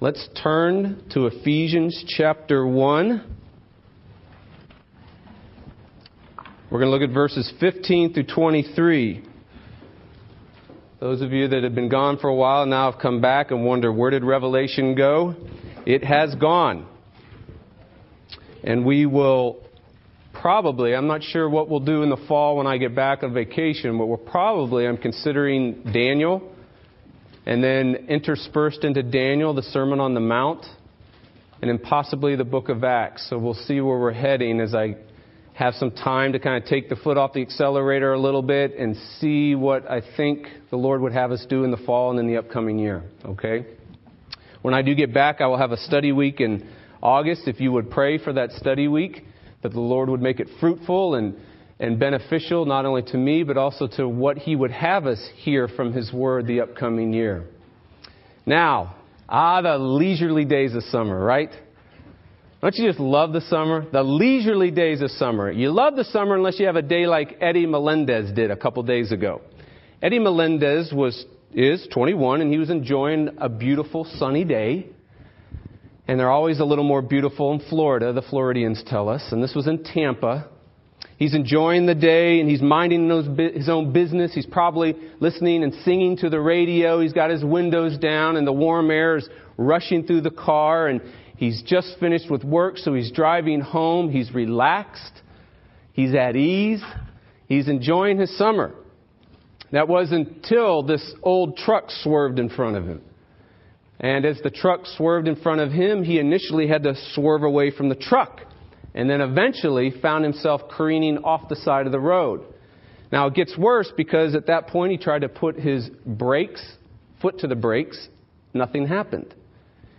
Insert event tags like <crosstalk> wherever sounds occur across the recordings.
Let's turn to Ephesians chapter 1. We're going to look at verses 15 through 23. Those of you that have been gone for a while now have come back and wonder where did Revelation go? It has gone. And we will probably, I'm not sure what we'll do in the fall when I get back on vacation, but we'll probably, I'm considering Daniel and then interspersed into Daniel, the Sermon on the Mount, and then possibly the book of Acts. So we'll see where we're heading as I have some time to kind of take the foot off the accelerator a little bit and see what I think the Lord would have us do in the fall and in the upcoming year. Okay? When I do get back, I will have a study week in August. If you would pray for that study week, that the Lord would make it fruitful and and beneficial not only to me, but also to what He would have us hear from His Word the upcoming year. Now, ah, the leisurely days of summer, right? Don't you just love the summer? The leisurely days of summer. You love the summer unless you have a day like Eddie Melendez did a couple days ago. Eddie Melendez was is 21 and he was enjoying a beautiful sunny day. And they're always a little more beautiful in Florida, the Floridians tell us. And this was in Tampa. He's enjoying the day and he's minding his own business. He's probably listening and singing to the radio. He's got his windows down and the warm air is rushing through the car and he's just finished with work, so he's driving home. He's relaxed. He's at ease. He's enjoying his summer. That was until this old truck swerved in front of him. And as the truck swerved in front of him, he initially had to swerve away from the truck and then eventually found himself careening off the side of the road. Now it gets worse because at that point he tried to put his brakes, foot to the brakes, nothing happened.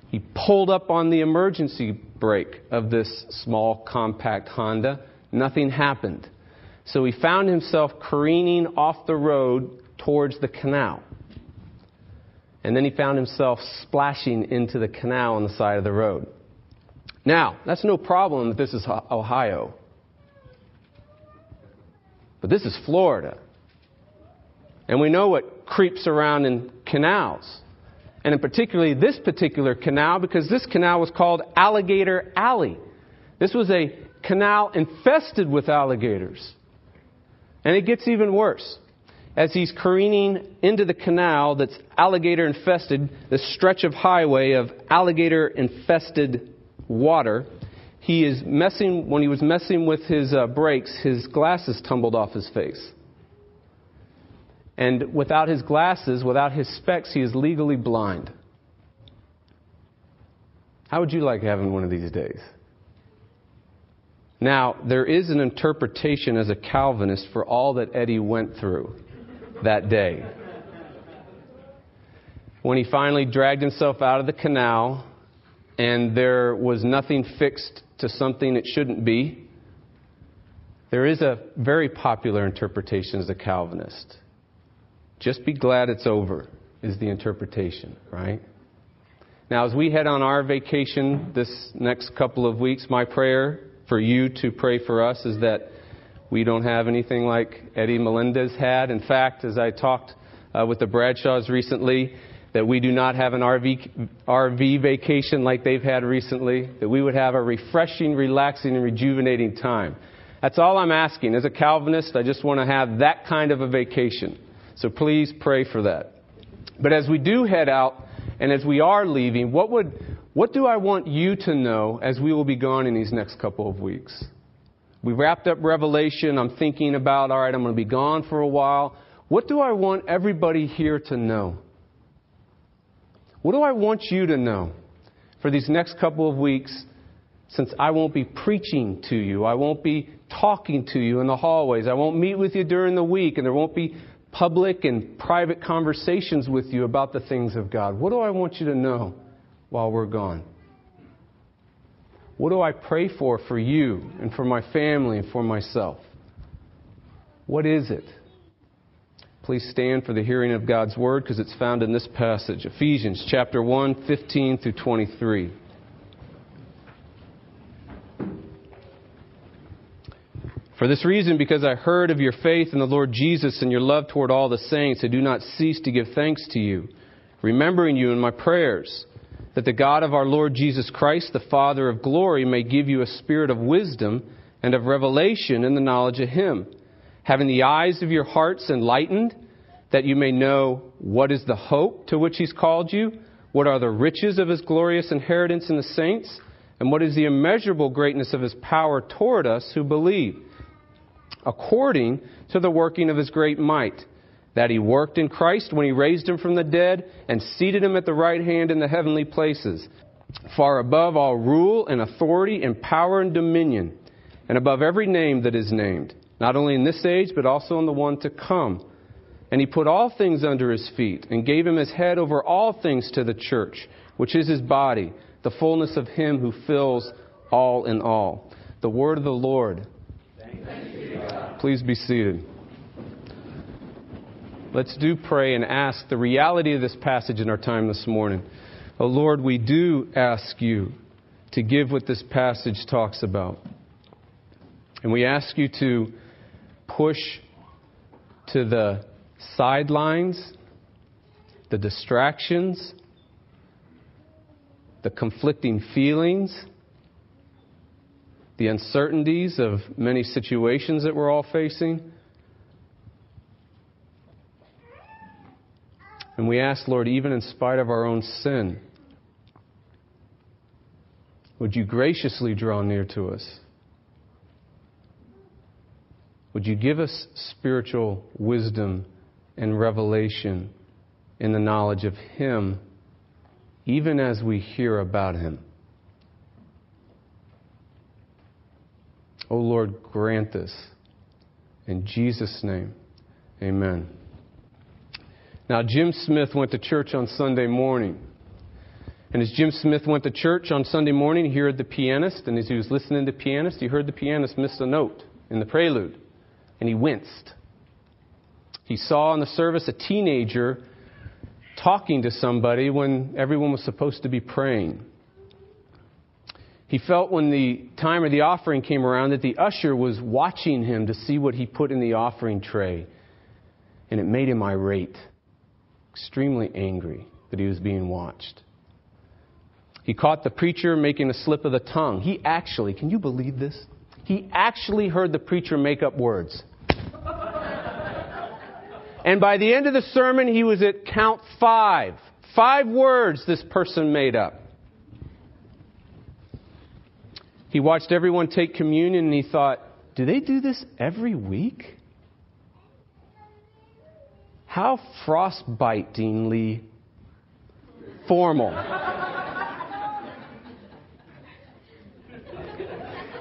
He pulled up on the emergency brake of this small compact Honda, nothing happened. So he found himself careening off the road towards the canal. And then he found himself splashing into the canal on the side of the road. Now, that's no problem that this is Ohio. But this is Florida. And we know what creeps around in canals. And in particularly this particular canal, because this canal was called Alligator Alley. This was a canal infested with alligators. And it gets even worse. As he's careening into the canal that's alligator infested, this stretch of highway of alligator infested water, he is messing, when he was messing with his uh, brakes, his glasses tumbled off his face. And without his glasses, without his specs, he is legally blind. How would you like having one of these days? Now, there is an interpretation as a Calvinist for all that Eddie went through that day. When he finally dragged himself out of the canal and there was nothing fixed to something it shouldn't be. There is a very popular interpretation as a Calvinist. Just be glad it's over, is the interpretation, right? Now, as we head on our vacation this next couple of weeks, my prayer for you to pray for us is that we don't have anything like Eddie Melendez had. In fact, as I talked uh, with the Bradshaws recently, that we do not have an RV, RV vacation like they've had recently, that we would have a refreshing, relaxing, and rejuvenating time. That's all I'm asking. As a Calvinist, I just want to have that kind of a vacation. So please pray for that. But as we do head out and as we are leaving, what would what do I want you to know as we will be gone in these next couple of weeks? We wrapped up Revelation. I'm thinking about, all right, I'm going to be gone for a while. What do I want everybody here to know? What do I want you to know for these next couple of weeks since I won't be preaching to you? I won't be talking to you in the hallways. I won't meet with you during the week, and there won't be public and private conversations with you about the things of God. What do I want you to know while we're gone? What do I pray for for you and for my family and for myself? What is it? Please stand for the hearing of God's word because it's found in this passage, Ephesians chapter 1, 15 through 23. For this reason, because I heard of your faith in the Lord Jesus and your love toward all the saints, I do not cease to give thanks to you, remembering you in my prayers that the God of our Lord Jesus Christ, the Father of glory, may give you a spirit of wisdom and of revelation in the knowledge of Him, having the eyes of your hearts enlightened, that you may know what is the hope to which He's called you, what are the riches of His glorious inheritance in the saints, and what is the immeasurable greatness of His power toward us who believe, according to the working of His great might that he worked in Christ when he raised him from the dead and seated him at the right hand in the heavenly places, far above all rule and authority and power and dominion, and above every name that is named, not only in this age, but also in the one to come. And he put all things under his feet, and gave him his head over all things to the church, which is his body, the fullness of him who fills all in all. The word of the Lord. Please be seated. Let's do pray and ask the reality of this passage in our time this morning. Oh Lord, we do ask you to give what this passage talks about. And we ask you to push to the sidelines, the distractions, the conflicting feelings, the uncertainties of many situations that we're all facing And we ask, Lord, even in spite of our own sin, would you graciously draw near to us? Would you give us spiritual wisdom and revelation in the knowledge of Him, even as we hear about Him? O oh Lord, grant this. In Jesus' name, amen. Now, Jim Smith went to church on Sunday morning. And as Jim Smith went to church on Sunday morning, he heard the pianist, and as he was listening to the pianist, he heard the pianist miss a note in the prelude, and he winced. He saw in the service a teenager talking to somebody when everyone was supposed to be praying. He felt when the time of the offering came around that the usher was watching him to see what he put in the offering tray, and it made him irate extremely angry that he was being watched. He caught the preacher making a slip of the tongue. He actually, can you believe this? He actually heard the preacher make up words. and by the end of the sermon, he was at count five. Five words this person made up. He watched everyone take communion and he thought, do they do this every week? How frostbitingly formal.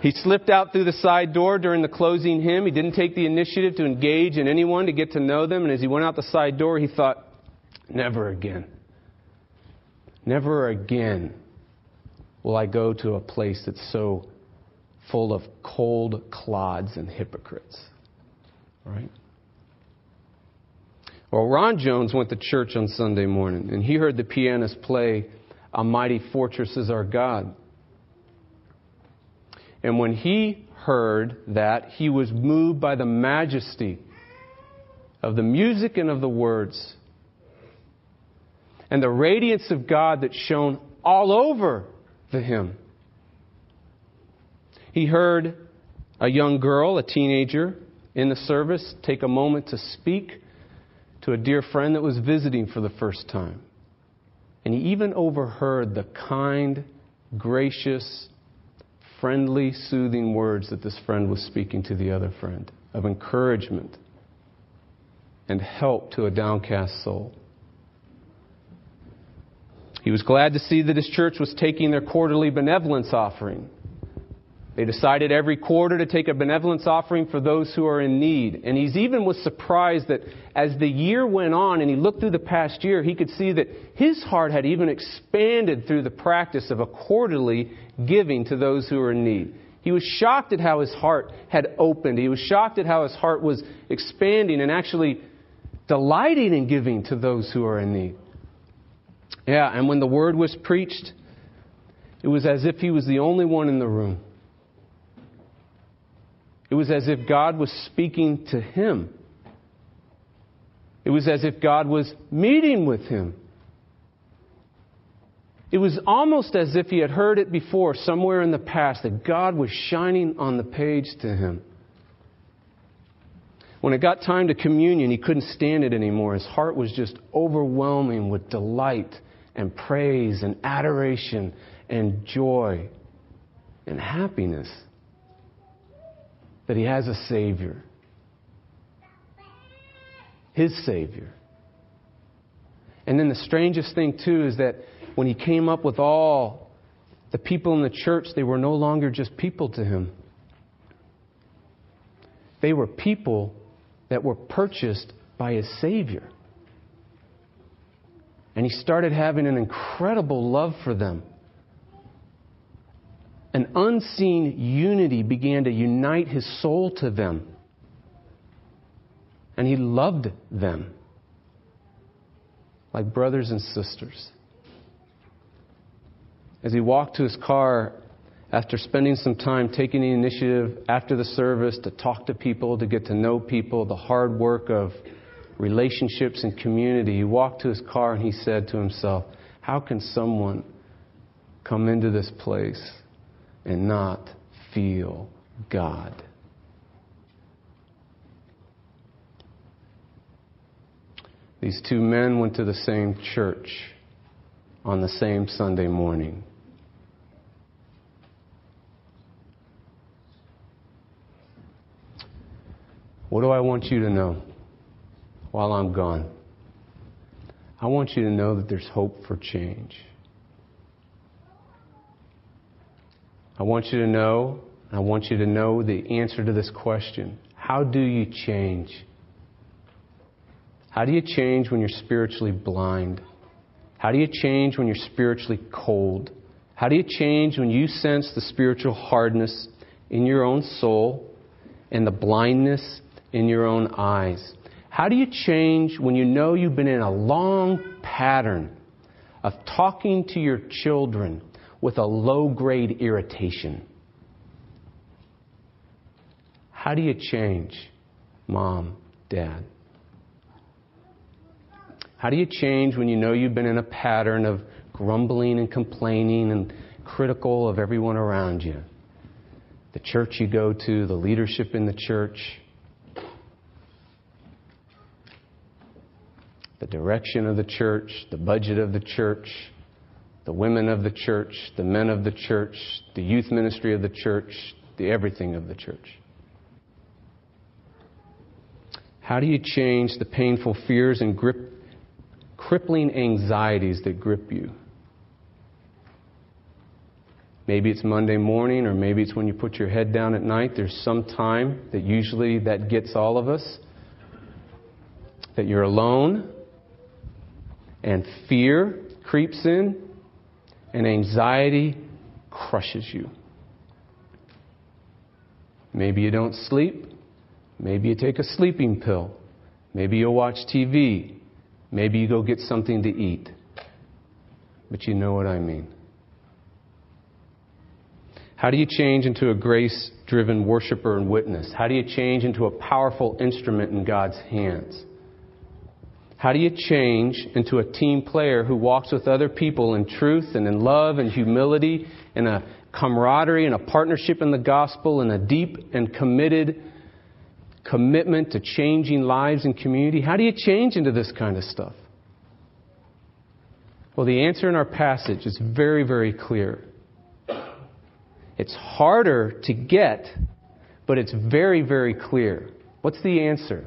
He slipped out through the side door during the closing hymn. He didn't take the initiative to engage in anyone to get to know them. And as he went out the side door, he thought, never again. Never again will I go to a place that's so full of cold clods and hypocrites. Right? Well, Ron Jones went to church on Sunday morning and he heard the pianist play A Mighty Fortress is Our God. And when he heard that, he was moved by the majesty of the music and of the words and the radiance of God that shone all over the hymn. He heard a young girl, a teenager, in the service take a moment to speak to a dear friend that was visiting for the first time. And he even overheard the kind, gracious, friendly, soothing words that this friend was speaking to the other friend of encouragement and help to a downcast soul. He was glad to see that his church was taking their quarterly benevolence offering. They decided every quarter to take a benevolence offering for those who are in need. And he's even was surprised that as the year went on and he looked through the past year, he could see that his heart had even expanded through the practice of a quarterly giving to those who are in need. He was shocked at how his heart had opened. He was shocked at how his heart was expanding and actually delighting in giving to those who are in need. Yeah, and when the word was preached, it was as if he was the only one in the room. It was as if God was speaking to him. It was as if God was meeting with him. It was almost as if he had heard it before, somewhere in the past, that God was shining on the page to him. When it got time to communion, he couldn't stand it anymore. His heart was just overwhelming with delight and praise and adoration and joy and happiness that he has a Savior. His Savior. And then the strangest thing, too, is that when he came up with all the people in the church, they were no longer just people to him. They were people that were purchased by his Savior. And he started having an incredible love for them. An unseen unity began to unite his soul to them. And he loved them like brothers and sisters. As he walked to his car after spending some time taking the initiative after the service to talk to people, to get to know people, the hard work of relationships and community, he walked to his car and he said to himself, How can someone come into this place and not feel God? These two men went to the same church on the same Sunday morning. What do I want you to know while I'm gone? I want you to know that there's hope for change. I want you to know, I want you to know the answer to this question. How do you change? How do you change when you're spiritually blind? How do you change when you're spiritually cold? How do you change when you sense the spiritual hardness in your own soul and the blindness in your own eyes? How do you change when you know you've been in a long pattern of talking to your children with a low grade irritation? How do you change, mom, dad? How do you change when you know you've been in a pattern of grumbling and complaining and critical of everyone around you? The church you go to, the leadership in the church, the direction of the church, the budget of the church, the women of the church, the men of the church, the youth ministry of the church, the everything of the church. How do you change the painful fears and grip, crippling anxieties that grip you? Maybe it's Monday morning, or maybe it's when you put your head down at night. There's some time that usually that gets all of us. That you're alone, and fear creeps in, and anxiety crushes you. Maybe you don't sleep. Maybe you take a sleeping pill. Maybe you'll watch TV. Maybe you go get something to eat. But you know what I mean. How do you change into a grace driven worshiper and witness? How do you change into a powerful instrument in God's hands? How do you change into a team player who walks with other people in truth and in love and humility and a camaraderie and a partnership in the gospel and a deep and committed commitment to changing lives and community? How do you change into this kind of stuff? Well, the answer in our passage is very, very clear. It's harder to get, but it's very, very clear. What's the answer?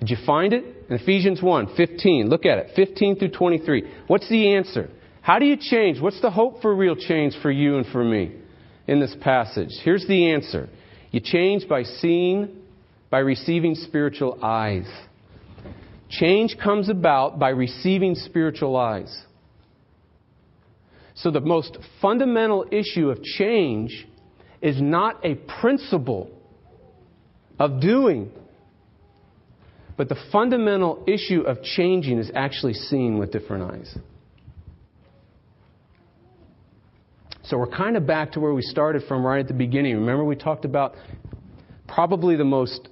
Did you find it? In Ephesians 1 15. Look at it. 15 through 23. What's the answer? How do you change? What's the hope for real change for you and for me in this passage? Here's the answer you change by seeing, by receiving spiritual eyes. Change comes about by receiving spiritual eyes. So, the most fundamental issue of change is not a principle of doing but the fundamental issue of changing is actually seen with different eyes. So we're kind of back to where we started from right at the beginning. Remember, we talked about probably the most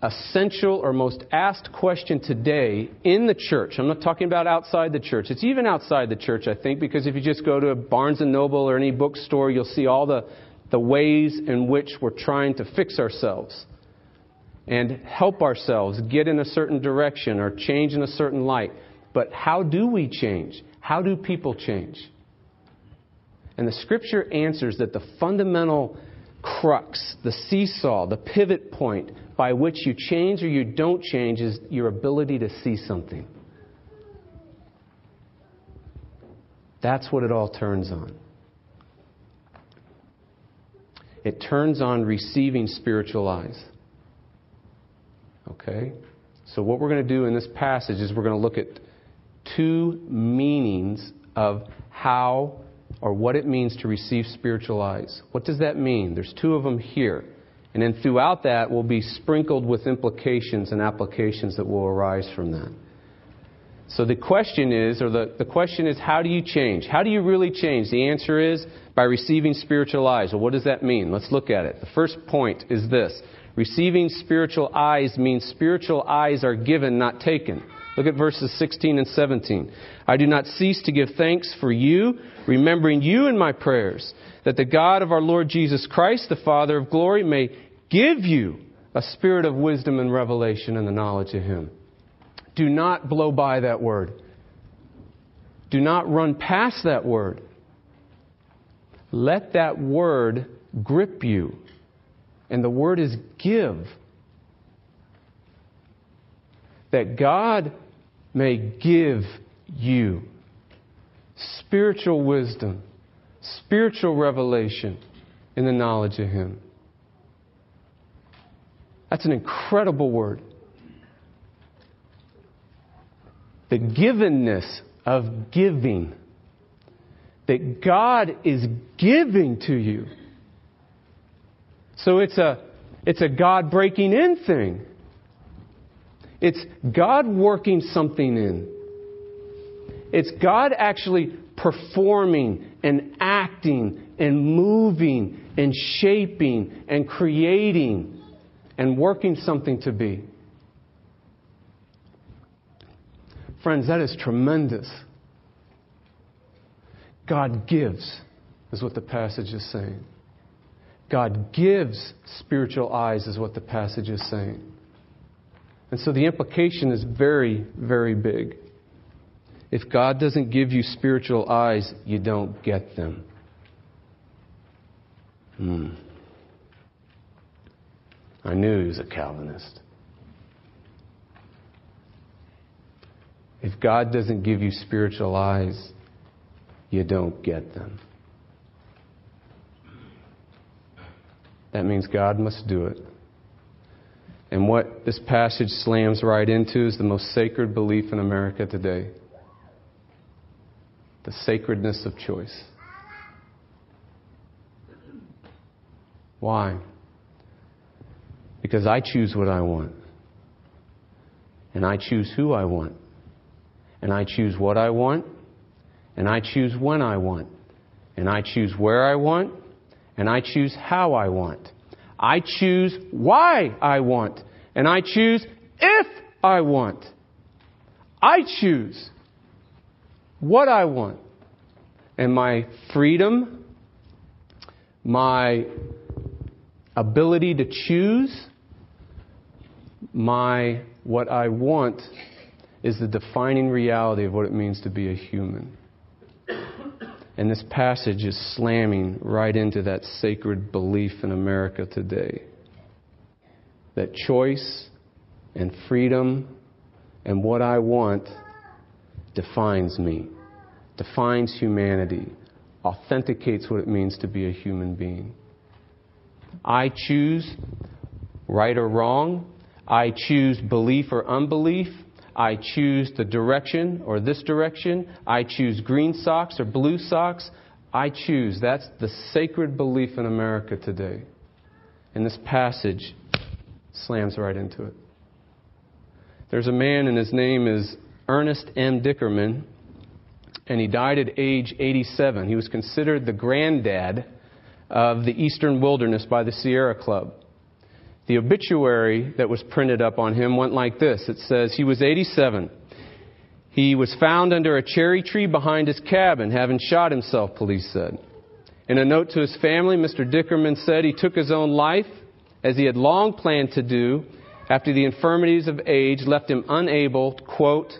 essential or most asked question today in the church. I'm not talking about outside the church. It's even outside the church, I think, because if you just go to a Barnes and Noble or any bookstore, you'll see all the, the ways in which we're trying to fix ourselves and help ourselves get in a certain direction or change in a certain light. But how do we change? How do people change? And the scripture answers that the fundamental crux, the seesaw, the pivot point by which you change or you don't change is your ability to see something. That's what it all turns on. It turns on receiving spiritual eyes. Okay? So, what we're going to do in this passage is we're going to look at two meanings of how or what it means to receive spiritual eyes. What does that mean? There's two of them here. And then throughout that we'll be sprinkled with implications and applications that will arise from that. So the question is, or the, the question is, how do you change? How do you really change? The answer is by receiving spiritual eyes. Well, what does that mean? Let's look at it. The first point is this Receiving spiritual eyes means spiritual eyes are given, not taken. Look at verses 16 and 17. I do not cease to give thanks for you, remembering you in my prayers, that the God of our Lord Jesus Christ, the Father of glory, may give you a spirit of wisdom and revelation and the knowledge of him. Do not blow by that word. Do not run past that word. Let that word grip you and the word is give. That God may give you spiritual wisdom, spiritual revelation in the knowledge of Him. That's an incredible word. The givenness of giving. That God is giving to you. So it's a, it's a God breaking in thing. It's God working something in. It's God actually performing and acting and moving and shaping and creating and working something to be. Friends, that is tremendous. God gives, is what the passage is saying. God gives spiritual eyes, is what the passage is saying. And so the implication is very, very big. If God doesn't give you spiritual eyes, you don't get them. Hmm. I knew he was a Calvinist. If God doesn't give you spiritual eyes, you don't get them. That means God must do it. And what this passage slams right into is the most sacred belief in America today the sacredness of choice. Why? Because I choose what I want. And I choose who I want. And I choose what I want. And I choose when I want. And I choose where I want and I choose how I want. I choose why I want, and I choose if I want. I choose what I want. And my freedom, my ability to choose, my what I want is the defining reality of what it means to be a human. And this passage is slamming right into that sacred belief in America today that choice and freedom and what I want defines me, defines humanity, authenticates what it means to be a human being. I choose right or wrong. I choose belief or unbelief. I choose the direction or this direction. I choose green socks or blue socks. I choose. That's the sacred belief in America today. And this passage slams right into it. There's a man, and his name is Ernest M. Dickerman, and he died at age 87. He was considered the granddad of the Eastern Wilderness by the Sierra Club. The obituary that was printed up on him went like this It says, He was 87. He was found under a cherry tree behind his cabin, having shot himself, police said. In a note to his family, Mr. Dickerman said he took his own life, as he had long planned to do, after the infirmities of age left him unable, quote,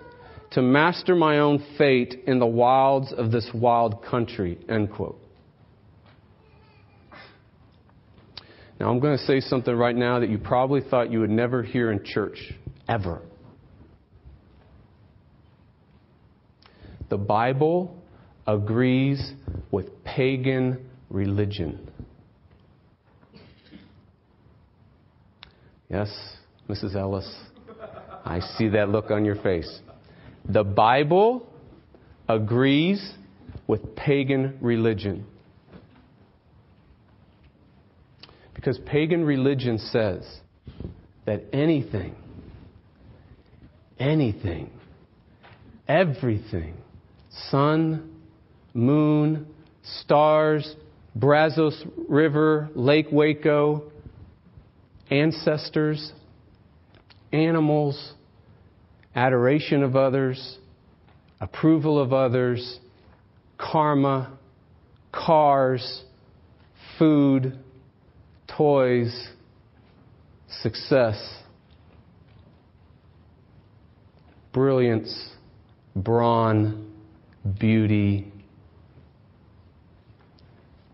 to master my own fate in the wilds of this wild country, end quote. Now, I'm going to say something right now that you probably thought you would never hear in church, ever. The Bible agrees with pagan religion. Yes, Mrs. Ellis, I see that look on your face. The Bible agrees with pagan religion. Because pagan religion says that anything, anything, everything, sun, moon, stars, Brazos River, Lake Waco, ancestors, animals, adoration of others, approval of others, karma, cars, food, toys, success, brilliance, brawn, beauty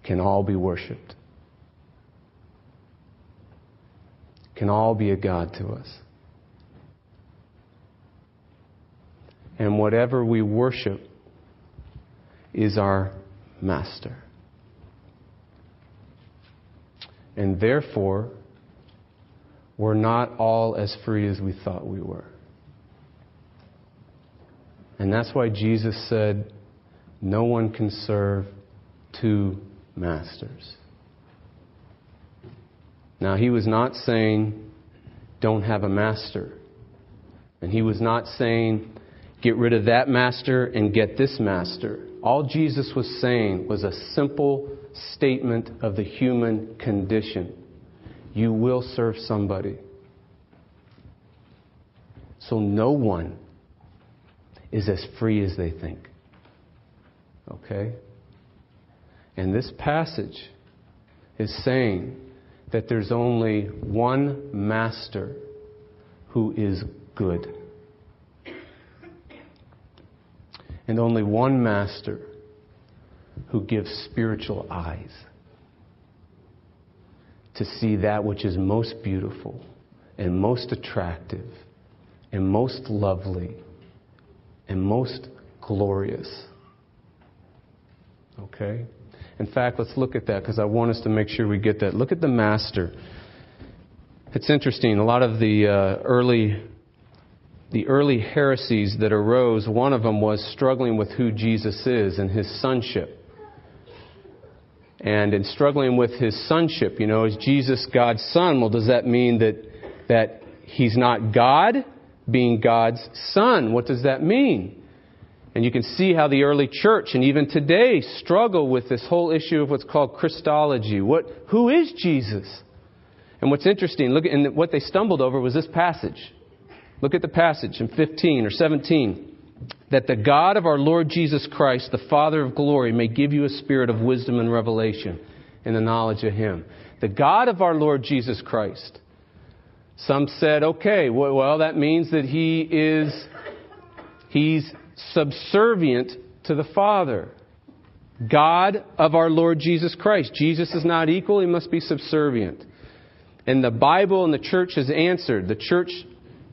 can all be worshiped, can all be a God to us. And whatever we worship is our master. And therefore, we're not all as free as we thought we were. And that's why Jesus said, No one can serve two masters. Now, he was not saying, Don't have a master. And he was not saying, Get rid of that master and get this master. All Jesus was saying was a simple statement of the human condition. You will serve somebody. So no one is as free as they think. Okay? And this passage is saying that there's only one master who is good. And only one master who gives spiritual eyes to see that which is most beautiful and most attractive and most lovely and most glorious. Okay? In fact, let's look at that because I want us to make sure we get that. Look at the master. It's interesting. A lot of the uh, early the early heresies that arose, one of them was struggling with who Jesus is and his sonship. And in struggling with his sonship, you know, is Jesus God's son? Well, does that mean that, that he's not God? being God's son. What does that mean? And you can see how the early church and even today struggle with this whole issue of what's called Christology. What, who is Jesus? And what's interesting, look and what they stumbled over was this passage. Look at the passage in 15 or 17. That the God of our Lord Jesus Christ, the Father of glory, may give you a spirit of wisdom and revelation in the knowledge of Him. The God of our Lord Jesus Christ. Some said, okay, well, that means that he is, he's subservient to the Father. God of our Lord Jesus Christ. Jesus is not equal, he must be subservient. And the Bible and the church has answered. The church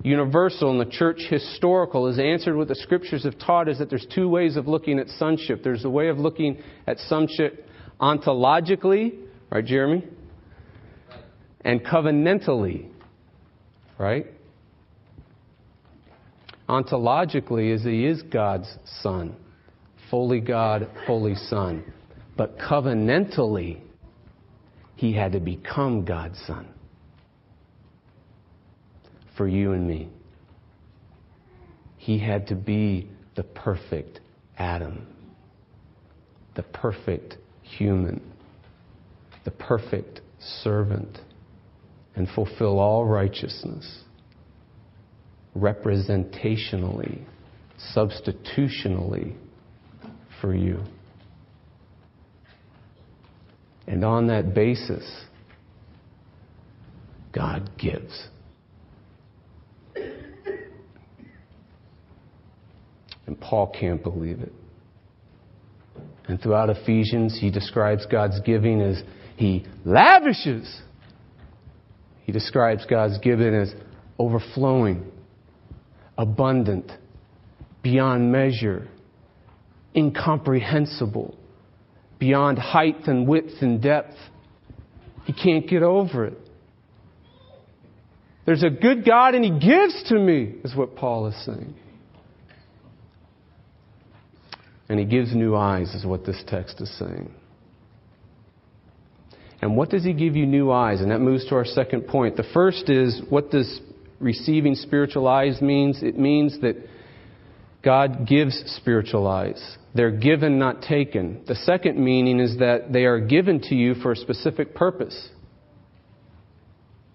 universal and the church historical has answered what the scriptures have taught is that there's two ways of looking at sonship. There's a way of looking at sonship ontologically, right, Jeremy? And covenantally right? Ontologically, is he is God's son, fully God, fully Son. But covenantally, he had to become God's son for you and me. He had to be the perfect Adam, the perfect human, the perfect servant and fulfill all righteousness representationally, substitutionally for you. And on that basis, God gives. And Paul can't believe it. And throughout Ephesians, he describes God's giving as he lavishes. He describes God's giving as overflowing, abundant, beyond measure, incomprehensible, beyond height and width and depth. He can't get over it. There's a good God and He gives to me, is what Paul is saying. And He gives new eyes, is what this text is saying. And what does He give you new eyes? And that moves to our second point. The first is what does receiving spiritual eyes means? It means that God gives spiritual eyes. They're given, not taken. The second meaning is that they are given to you for a specific purpose.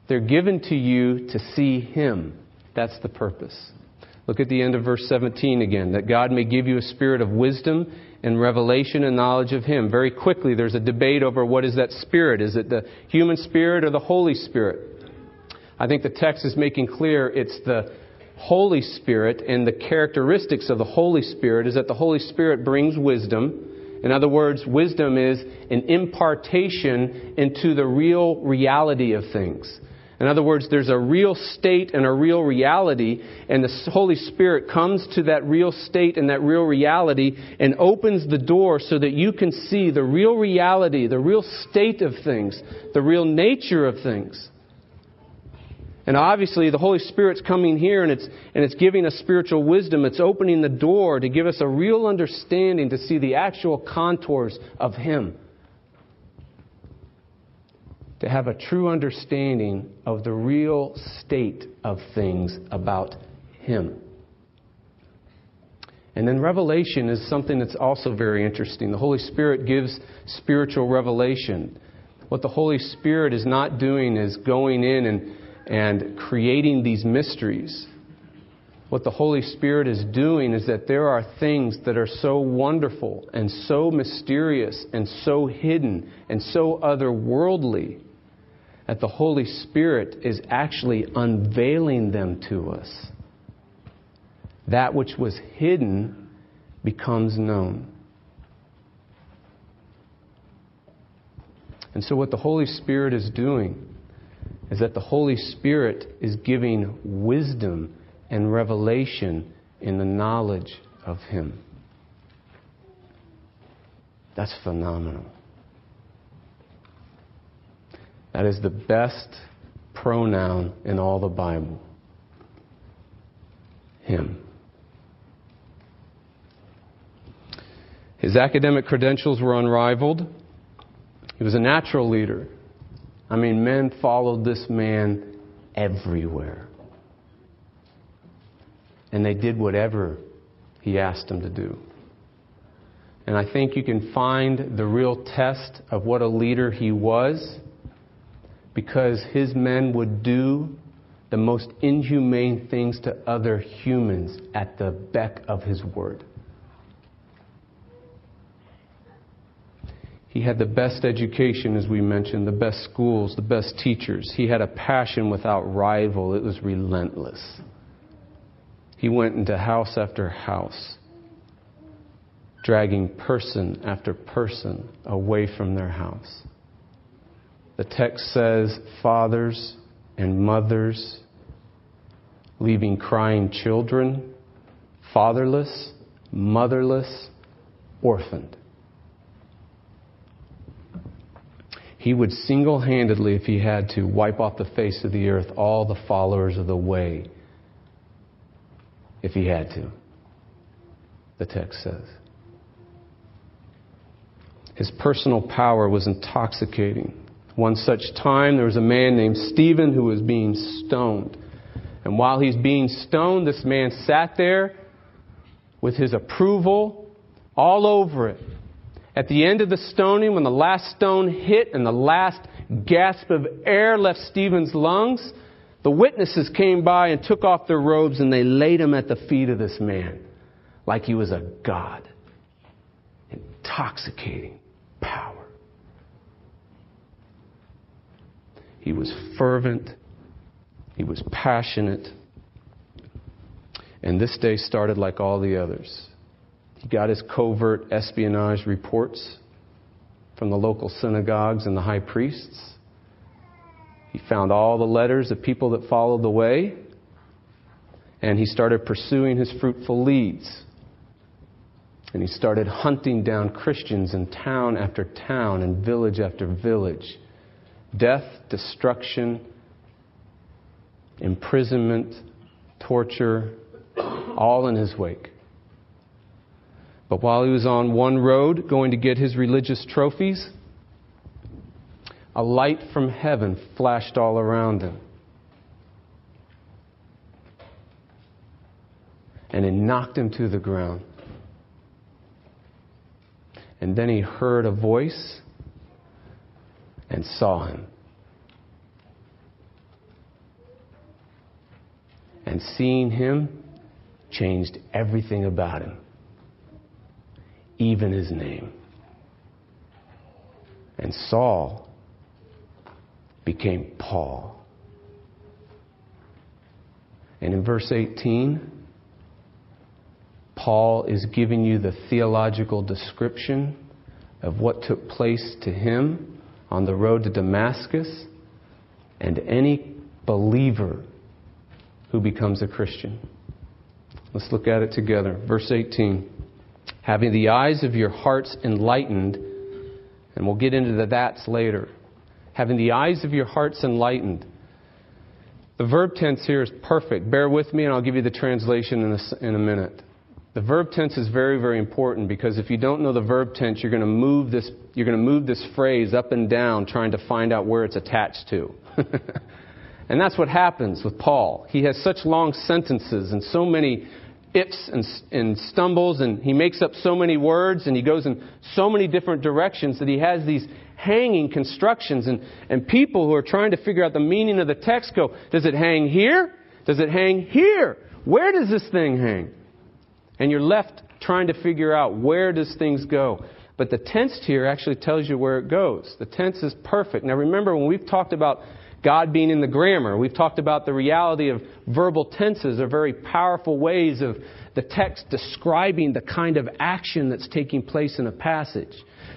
They're given to you to see Him. That's the purpose. Look at the end of verse 17 again. That God may give you a spirit of wisdom and revelation and knowledge of Him. Very quickly, there's a debate over what is that spirit. Is it the human spirit or the Holy Spirit? I think the text is making clear it's the Holy Spirit, and the characteristics of the Holy Spirit is that the Holy Spirit brings wisdom. In other words, wisdom is an impartation into the real reality of things. In other words, there's a real state and a real reality, and the Holy Spirit comes to that real state and that real reality and opens the door so that you can see the real reality, the real state of things, the real nature of things. And obviously, the Holy Spirit's coming here and it's, and it's giving us spiritual wisdom. It's opening the door to give us a real understanding to see the actual contours of Him to have a true understanding of the real state of things about Him. And then revelation is something that's also very interesting. The Holy Spirit gives spiritual revelation. What the Holy Spirit is not doing is going in and, and creating these mysteries. What the Holy Spirit is doing is that there are things that are so wonderful and so mysterious and so hidden and so otherworldly that the Holy Spirit is actually unveiling them to us. That which was hidden becomes known. And so, what the Holy Spirit is doing is that the Holy Spirit is giving wisdom and revelation in the knowledge of Him. That's phenomenal. That is the best pronoun in all the Bible. Him. His academic credentials were unrivaled. He was a natural leader. I mean, men followed this man everywhere. And they did whatever he asked them to do. And I think you can find the real test of what a leader he was because his men would do the most inhumane things to other humans at the beck of his word. He had the best education, as we mentioned, the best schools, the best teachers. He had a passion without rival. It was relentless. He went into house after house, dragging person after person away from their house. The text says fathers and mothers leaving crying children, fatherless, motherless, orphaned. He would single handedly, if he had to, wipe off the face of the earth all the followers of the way, if he had to. The text says. His personal power was intoxicating. One such time, there was a man named Stephen who was being stoned. And while he's being stoned, this man sat there with his approval all over it. At the end of the stoning, when the last stone hit and the last gasp of air left Stephen's lungs, the witnesses came by and took off their robes and they laid him at the feet of this man like he was a god. Intoxicating power. He was fervent. He was passionate. And this day started like all the others. He got his covert espionage reports from the local synagogues and the high priests. He found all the letters of people that followed the way, and he started pursuing his fruitful leads. And he started hunting down Christians in town after town and village after village. Death, destruction, imprisonment, torture, all in his wake. But while he was on one road going to get his religious trophies, a light from heaven flashed all around him. And it knocked him to the ground. And then he heard a voice and saw him. And seeing him changed everything about him, even his name. And Saul became Paul. And in verse 18, Paul is giving you the theological description of what took place to him on the road to Damascus and any believer who becomes a Christian. Let's look at it together. Verse 18. Having the eyes of your hearts enlightened, and we'll get into the that's later. Having the eyes of your hearts enlightened. The verb tense here is perfect. Bear with me, and I'll give you the translation in a, in a minute. The verb tense is very, very important because if you don't know the verb tense, you're going to move this, you're going to move this phrase up and down trying to find out where it's attached to. <laughs> and that's what happens with Paul. He has such long sentences and so many ifs and, and stumbles, and he makes up so many words, and he goes in so many different directions that he has these hanging constructions. And, and people who are trying to figure out the meaning of the text go, does it hang here? Does it hang here? Where does this thing hang? And you're left trying to figure out where does things go. But the tense here actually tells you where it goes. The tense is perfect. Now remember when we've talked about God being in the grammar, we've talked about the reality of verbal tenses are very powerful ways of the text describing the kind of action that's taking place in a passage.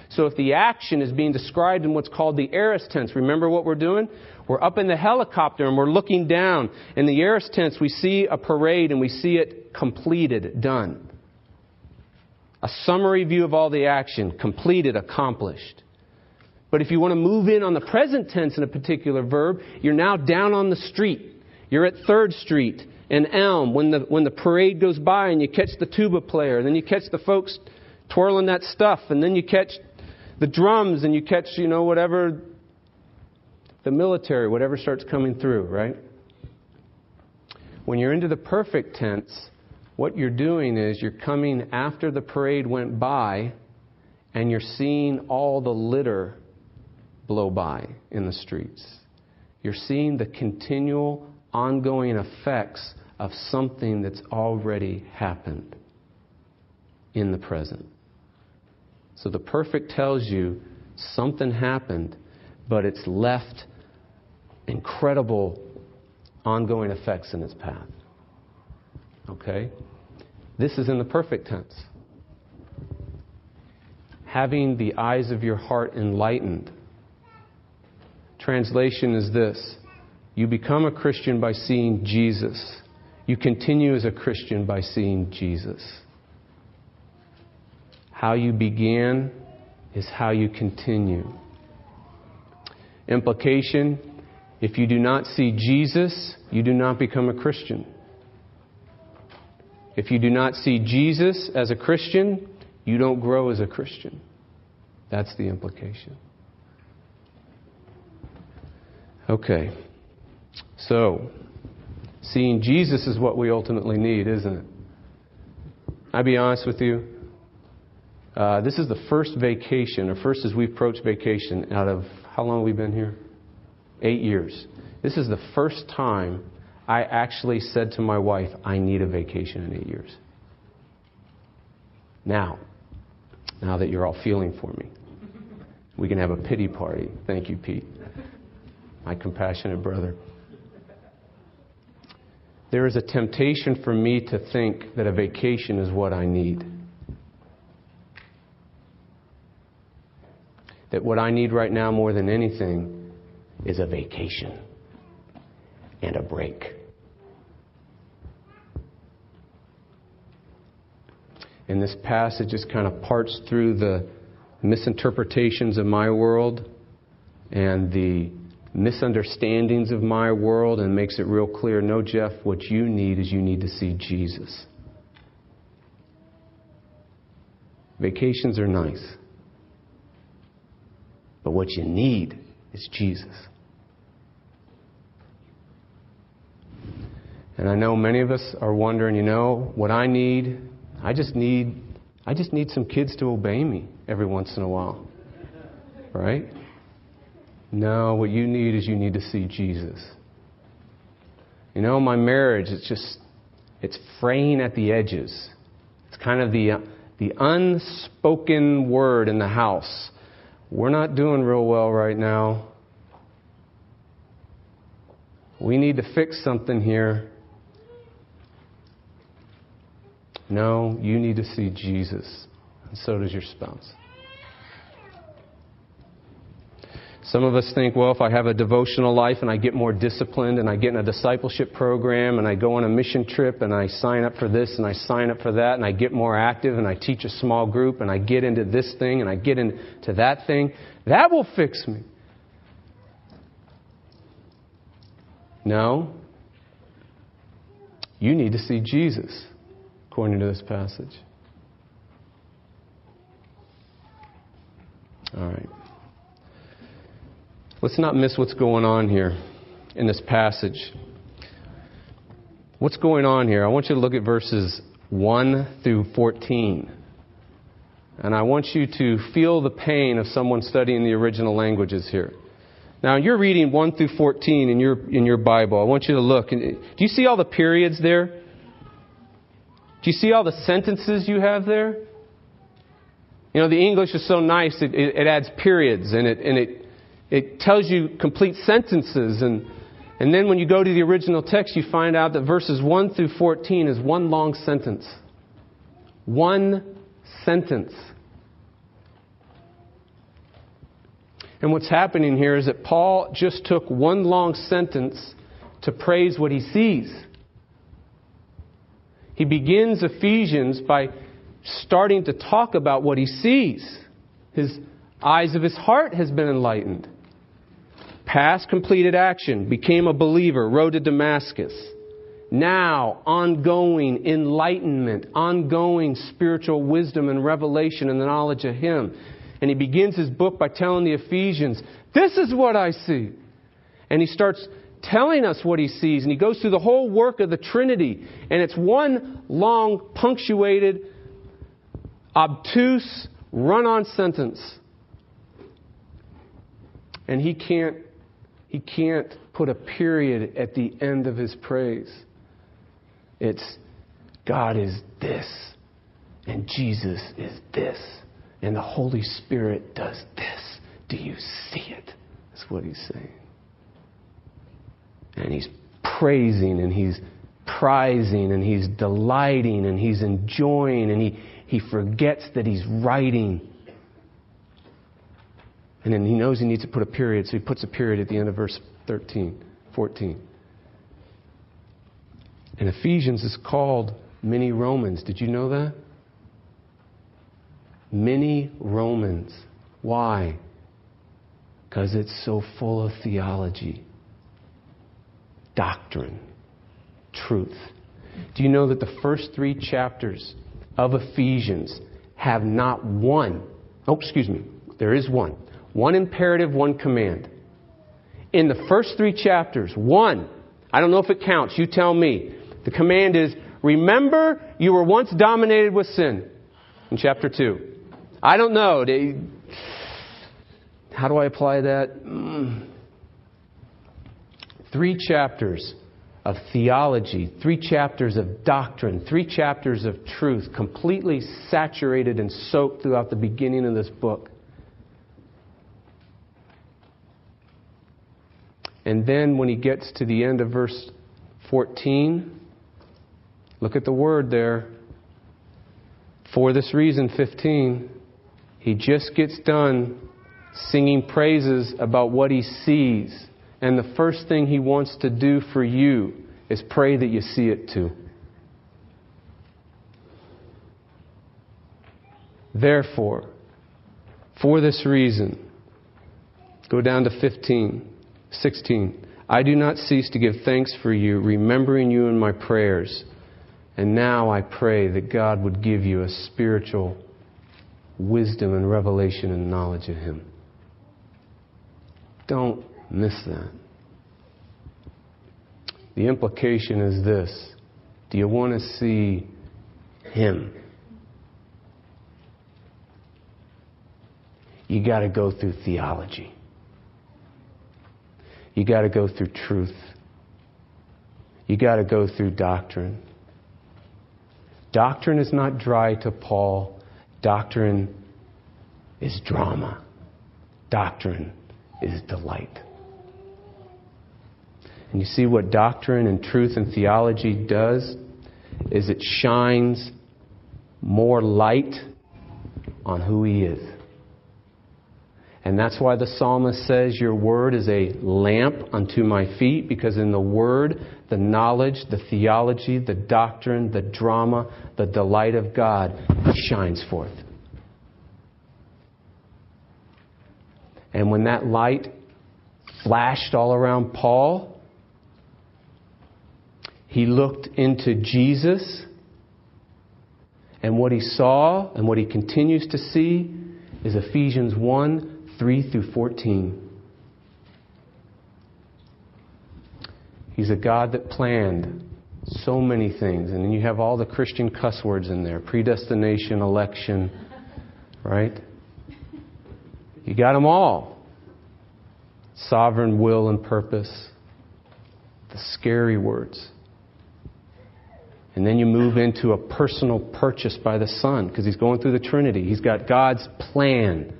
So if the action is being described in what's called the aorist tense, remember what we're doing? We're up in the helicopter and we're looking down. In the aorist tense, we see a parade and we see it completed, done. A summary view of all the action, completed, accomplished. But if you want to move in on the present tense in a particular verb, you're now down on the street. You're at 3rd Street and Elm when the, when the parade goes by and you catch the tuba player, and then you catch the folks twirling that stuff, and then you catch the drums and you catch, you know, whatever the military, whatever starts coming through, right? When you're into the perfect tense, what you're doing is you're coming after the parade went by and you're seeing all the litter blow by in the streets. You're seeing the continual, ongoing effects of something that's already happened in the present. So the perfect tells you something happened, but it's left incredible ongoing effects in its path. Okay? This is in the perfect tense. Having the eyes of your heart enlightened. Translation is this You become a Christian by seeing Jesus. You continue as a Christian by seeing Jesus. How you began is how you continue. Implication if you do not see Jesus, you do not become a Christian. If you do not see Jesus as a Christian, you don't grow as a Christian. That's the implication. Okay. So, seeing Jesus is what we ultimately need, isn't it? I'll be honest with you. Uh, this is the first vacation, or first as we approach vacation, out of how long have we been here? Eight years. This is the first time I actually said to my wife, I need a vacation in eight years. Now, now that you're all feeling for me, we can have a pity party. Thank you, Pete, my compassionate brother. There is a temptation for me to think that a vacation is what I need. That what I need right now more than anything is a vacation and a break. And this passage just kind of parts through the misinterpretations of my world and the misunderstandings of my world and makes it real clear no, Jeff, what you need is you need to see Jesus. Vacations are nice, but what you need is Jesus. And I know many of us are wondering, you know, what I need, I just need I just need some kids to obey me every once in a while. Right? No, what you need is you need to see Jesus. You know, my marriage, it's just, it's fraying at the edges. It's kind of the, the unspoken word in the house. We're not doing real well right now. We need to fix something here. No, you need to see Jesus, and so does your spouse. Some of us think, well, if I have a devotional life and I get more disciplined and I get in a discipleship program and I go on a mission trip and I sign up for this and I sign up for that and I get more active and I teach a small group and I get into this thing and I get into that thing, that will fix me. No. You need to see Jesus according to this passage. All right. Let's not miss what's going on here in this passage. What's going on here? I want you to look at verses 1 through 14. And I want you to feel the pain of someone studying the original languages here. Now, you're reading 1 through 14 in your, in your Bible. I want you to look. Do you see all the periods there? Do you see all the sentences you have there? You know, the English is so nice, it, it, it adds periods and it, and it, it tells you complete sentences. And, and then when you go to the original text, you find out that verses 1 through 14 is one long sentence. One sentence. And what's happening here is that Paul just took one long sentence to praise what he sees. He begins Ephesians by starting to talk about what he sees. His eyes of his heart has been enlightened. Past completed action, became a believer, rode to Damascus. Now, ongoing enlightenment, ongoing spiritual wisdom and revelation and the knowledge of Him. And he begins his book by telling the Ephesians, This is what I see. And he starts telling us what he sees. And he goes through the whole work of the Trinity. And it's one long, punctuated, obtuse, run on sentence. And he can't, he can't put a period at the end of his praise. It's God is this, and Jesus is this, and the Holy Spirit does this. Do you see it? That's what he's saying and he's praising and he's prizing and he's delighting and he's enjoying and he, he forgets that he's writing. And then he knows he needs to put a period, so he puts a period at the end of verse 13, 14. And Ephesians is called Mini Romans. Did you know that? Mini Romans. Why? Because it's so full of theology doctrine, truth. Do you know that the first three chapters of Ephesians have not one, oh, excuse me, there is one, one imperative, one command. In the first three chapters, one, I don't know if it counts, you tell me. The command is, remember you were once dominated with sin in chapter 2. I don't know. How do I apply that? Mm. Three chapters of theology, three chapters of doctrine, three chapters of truth, completely saturated and soaked throughout the beginning of this book. And then when he gets to the end of verse 14, look at the word there. For this reason, 15, he just gets done singing praises about what he sees. And the first thing he wants to do for you is pray that you see it too. Therefore, for this reason, go down to 15. 16. I do not cease to give thanks for you, remembering you in my prayers. And now I pray that God would give you a spiritual wisdom and revelation and knowledge of Him. Don't miss that. The implication is this Do you want to see Him? You got to go through theology. You got to go through truth. You got to go through doctrine. Doctrine is not dry to Paul. Doctrine is drama. Doctrine is delight. And you see what doctrine and truth and theology does is it shines more light on who he is. And that's why the psalmist says, Your word is a lamp unto my feet, because in the word, the knowledge, the theology, the doctrine, the drama, the delight of God shines forth. And when that light flashed all around Paul, he looked into Jesus, and what he saw and what he continues to see is Ephesians 1 3 through 14. He's a God that planned so many things. And then you have all the Christian cuss words in there predestination, election, right? You got them all. Sovereign will and purpose. The scary words. And then you move into a personal purchase by the Son because he's going through the Trinity. He's got God's plan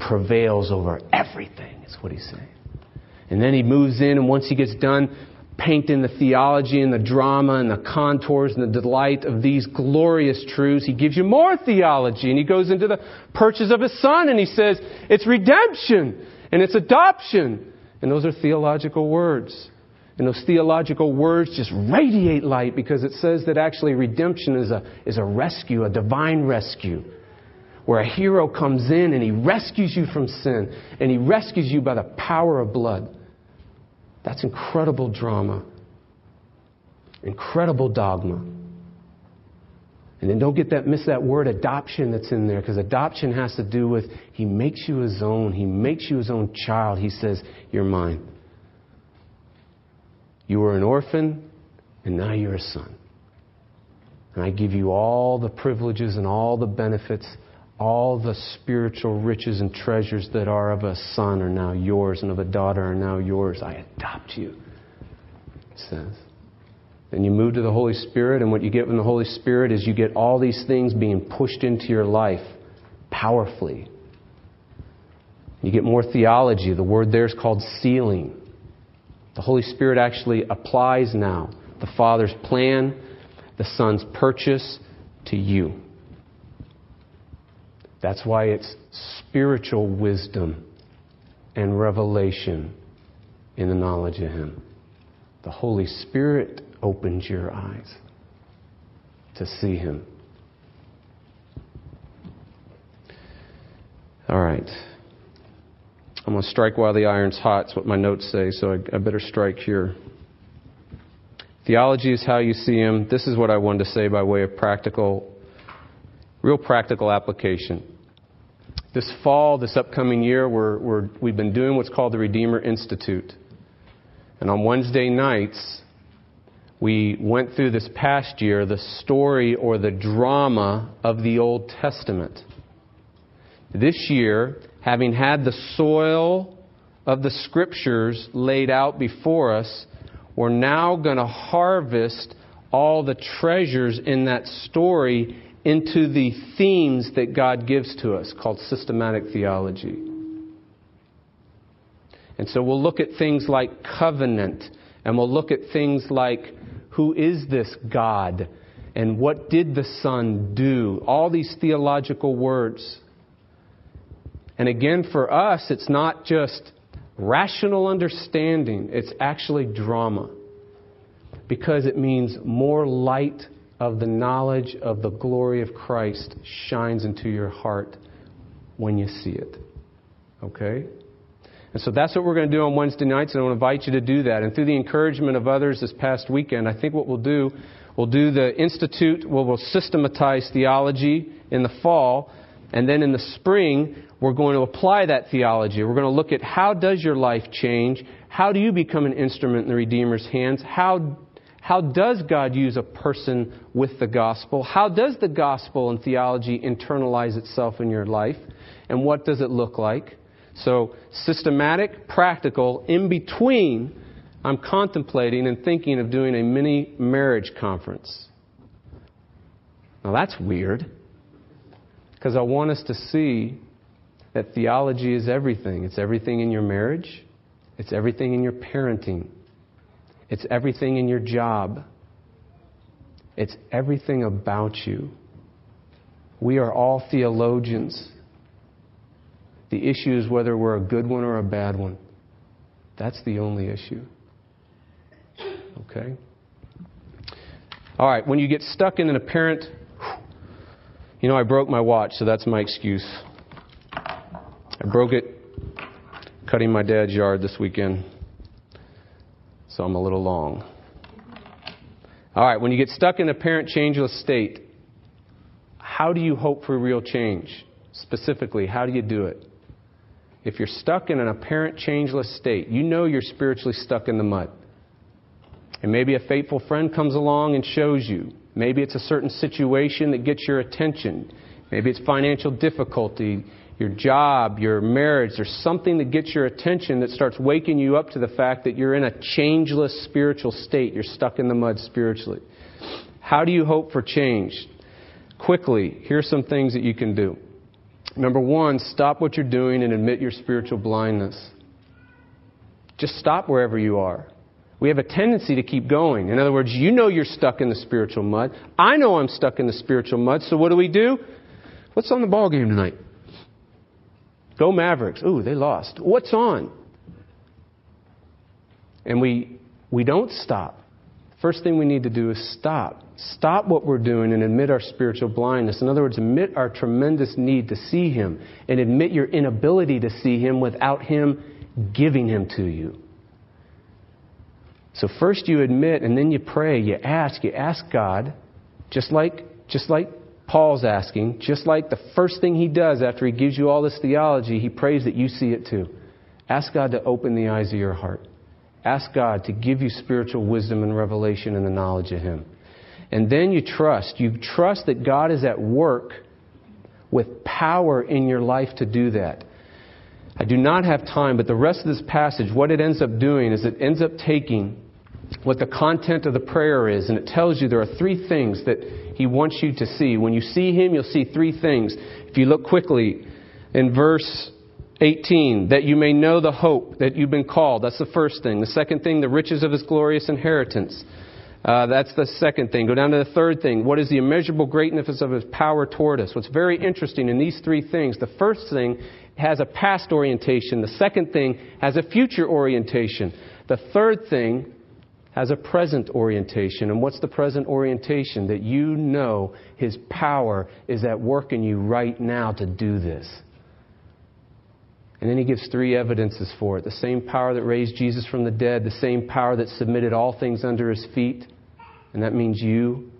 prevails over everything, is what he's saying. And then he moves in, and once he gets done painting the theology and the drama and the contours and the delight of these glorious truths, he gives you more theology. And he goes into the purchase of his son, and he says, it's redemption and it's adoption. And those are theological words. And those theological words just radiate light because it says that actually redemption is a, is a rescue, a divine rescue where a hero comes in and he rescues you from sin and he rescues you by the power of blood. That's incredible drama, incredible dogma. And then don't get that miss that word adoption that's in there because adoption has to do with he makes you his own. He makes you his own child. He says, "You're mine." You were an orphan and now you're a son. And I give you all the privileges and all the benefits all the spiritual riches and treasures that are of a son are now yours and of a daughter are now yours. I adopt you, it says. Then you move to the Holy Spirit, and what you get from the Holy Spirit is you get all these things being pushed into your life powerfully. You get more theology. The word there is called sealing. The Holy Spirit actually applies now the Father's plan, the Son's purchase to you. That's why it's spiritual wisdom and revelation in the knowledge of Him. The Holy Spirit opens your eyes to see Him. All right. I'm going to strike while the iron's hot. That's what my notes say, so I, I better strike here. Theology is how you see Him. This is what I wanted to say by way of practical real practical application. This fall, this upcoming year, we have been doing what's called the Redeemer Institute. And on Wednesday nights, we went through this past year the story or the drama of the Old Testament. This year, having had the soil of the scriptures laid out before us, we're now going to harvest all the treasures in that story into the themes that God gives to us, called systematic theology. And so we'll look at things like covenant, and we'll look at things like who is this God, and what did the Son do? All these theological words. And again, for us, it's not just rational understanding, it's actually drama. Because it means more light of the knowledge of the glory of Christ shines into your heart when you see it. Okay? And so that's what we're going to do on Wednesday nights, and I want to invite you to do that. And through the encouragement of others this past weekend, I think what we'll do, we'll do the Institute, where we'll systematize theology in the fall, and then in the spring, we're going to apply that theology. We're going to look at how does your life change? How do you become an instrument in the Redeemer's hands? How how does God use a person with the gospel? How does the gospel and theology internalize itself in your life? And what does it look like? So, systematic, practical, in between, I'm contemplating and thinking of doing a mini marriage conference. Now, that's weird because I want us to see that theology is everything. It's everything in your marriage, it's everything in your parenting, it's everything in your job. It's everything about you. We are all theologians. The issue is whether we're a good one or a bad one. That's the only issue. Okay? All right, when you get stuck in an apparent, you know, I broke my watch, so that's my excuse. I broke it cutting my dad's yard this weekend so I'm a little long. All right, when you get stuck in a parent changeless state, how do you hope for real change? Specifically, how do you do it? If you're stuck in an apparent changeless state, you know you're spiritually stuck in the mud. And maybe a faithful friend comes along and shows you. Maybe it's a certain situation that gets your attention. Maybe it's financial difficulty your job, your marriage, there's something that gets your attention that starts waking you up to the fact that you're in a changeless spiritual state. You're stuck in the mud spiritually. How do you hope for change? Quickly, here's some things that you can do. Number one, stop what you're doing and admit your spiritual blindness. Just stop wherever you are. We have a tendency to keep going. In other words, you know you're stuck in the spiritual mud. I know I'm stuck in the spiritual mud, so what do we do? What's on the ball game tonight? Go Mavericks. Ooh, they lost. What's on? And we, we don't stop. First thing we need to do is stop. Stop what we're doing and admit our spiritual blindness. In other words, admit our tremendous need to see Him and admit your inability to see Him without Him giving Him to you. So first you admit and then you pray, you ask, you ask God, just like, just like Paul's asking, just like the first thing he does after he gives you all this theology, he prays that you see it too. Ask God to open the eyes of your heart. Ask God to give you spiritual wisdom and revelation and the knowledge of Him. And then you trust. You trust that God is at work with power in your life to do that. I do not have time, but the rest of this passage, what it ends up doing is it ends up taking what the content of the prayer is, and it tells you there are three things that he wants you to see. When you see Him, you'll see three things. If you look quickly in verse 18, that you may know the hope that you've been called. That's the first thing. The second thing, the riches of His glorious inheritance. Uh, that's the second thing. Go down to the third thing. What is the immeasurable greatness of His power toward us? What's very interesting in these three things, the first thing has a past orientation. The second thing has a future orientation. The third thing has a present orientation. And what's the present orientation? That you know His power is at work in you right now to do this. And then he gives three evidences for it the same power that raised Jesus from the dead, the same power that submitted all things under his feet, and that means you,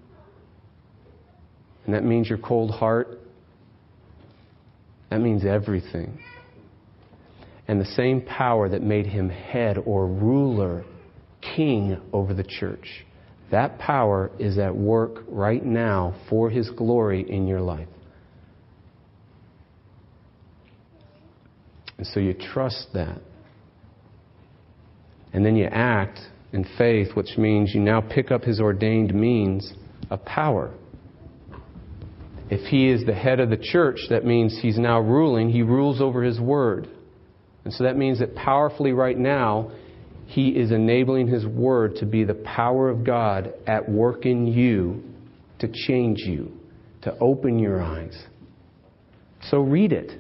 and that means your cold heart. That means everything. And the same power that made him head or ruler king over the church. That power is at work right now for his glory in your life. And so you trust that. And then you act in faith, which means you now pick up his ordained means of power. If he is the head of the church, that means he's now ruling. He rules over his word. And so that means that powerfully right now, he is enabling his word to be the power of God at work in you to change you, to open your eyes. So read it.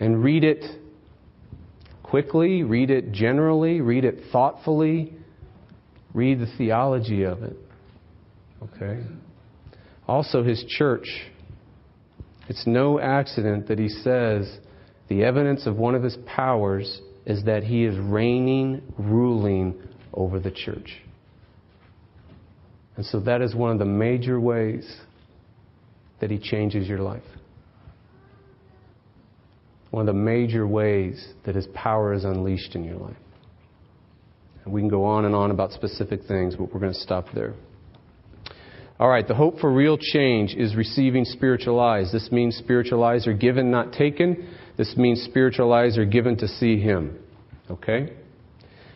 And read it quickly, read it generally, read it thoughtfully, read the theology of it. Okay? Also, his church. It's no accident that he says the evidence of one of his powers is that he is reigning, ruling over the church. And so that is one of the major ways that he changes your life. One of the major ways that his power is unleashed in your life. And we can go on and on about specific things, but we're going to stop there. All right, the hope for real change is receiving spiritual eyes. This means spiritual eyes are given, not taken. This means spiritual eyes are given to see Him. Okay?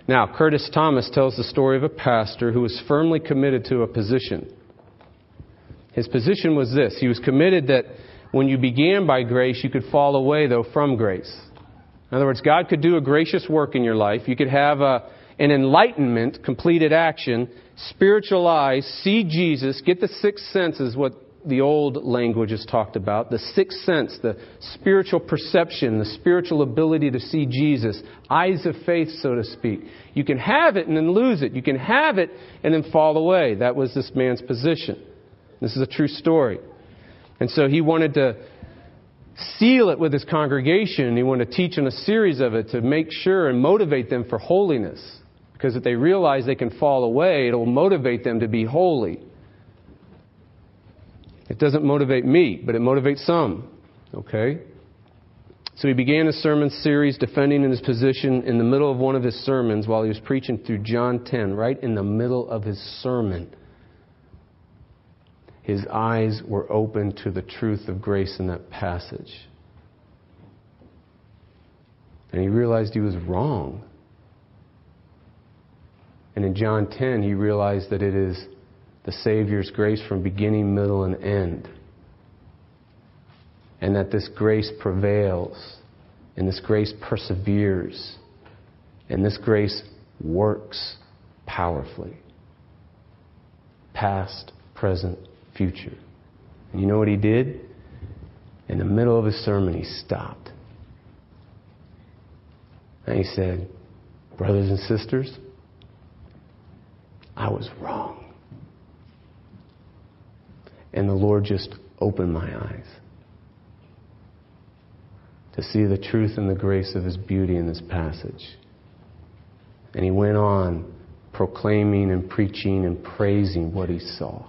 Now, Curtis Thomas tells the story of a pastor who was firmly committed to a position. His position was this he was committed that when you began by grace, you could fall away, though, from grace. In other words, God could do a gracious work in your life. You could have a, an enlightenment, completed action, spiritual eyes, see Jesus, get the sixth sense is what the old language is talked about. The sixth sense, the spiritual perception, the spiritual ability to see Jesus, eyes of faith, so to speak. You can have it and then lose it. You can have it and then fall away. That was this man's position. This is a true story. And so he wanted to seal it with his congregation. He wanted to teach in a series of it to make sure and motivate them for holiness. Because if they realize they can fall away, it will motivate them to be holy. It doesn't motivate me, but it motivates some. Okay? So he began a sermon series defending his position in the middle of one of his sermons while he was preaching through John 10, right in the middle of his sermon. His eyes were open to the truth of grace in that passage. And he realized he was wrong. And in John 10, he realized that it is the Savior's grace from beginning, middle, and end. And that this grace prevails, and this grace perseveres, and this grace works powerfully. Past, present, future. And you know what he did? In the middle of his sermon, he stopped. And he said, Brothers and sisters, I was wrong. And the Lord just opened my eyes to see the truth and the grace of His beauty in this passage. And he went on proclaiming and preaching and praising what he saw.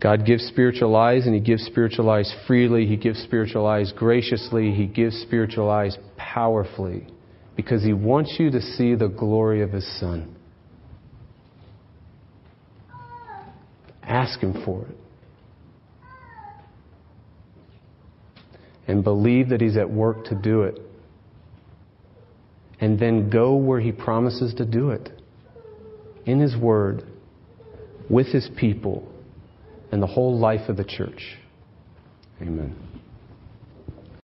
God gives spiritual eyes and He gives spiritual eyes freely. He gives spiritual eyes graciously. He gives spiritual eyes powerfully because He wants you to see the glory of His Son. Ask Him for it. And believe that He's at work to do it. And then go where He promises to do it in His Word, with His people, and the whole life of the church. Amen.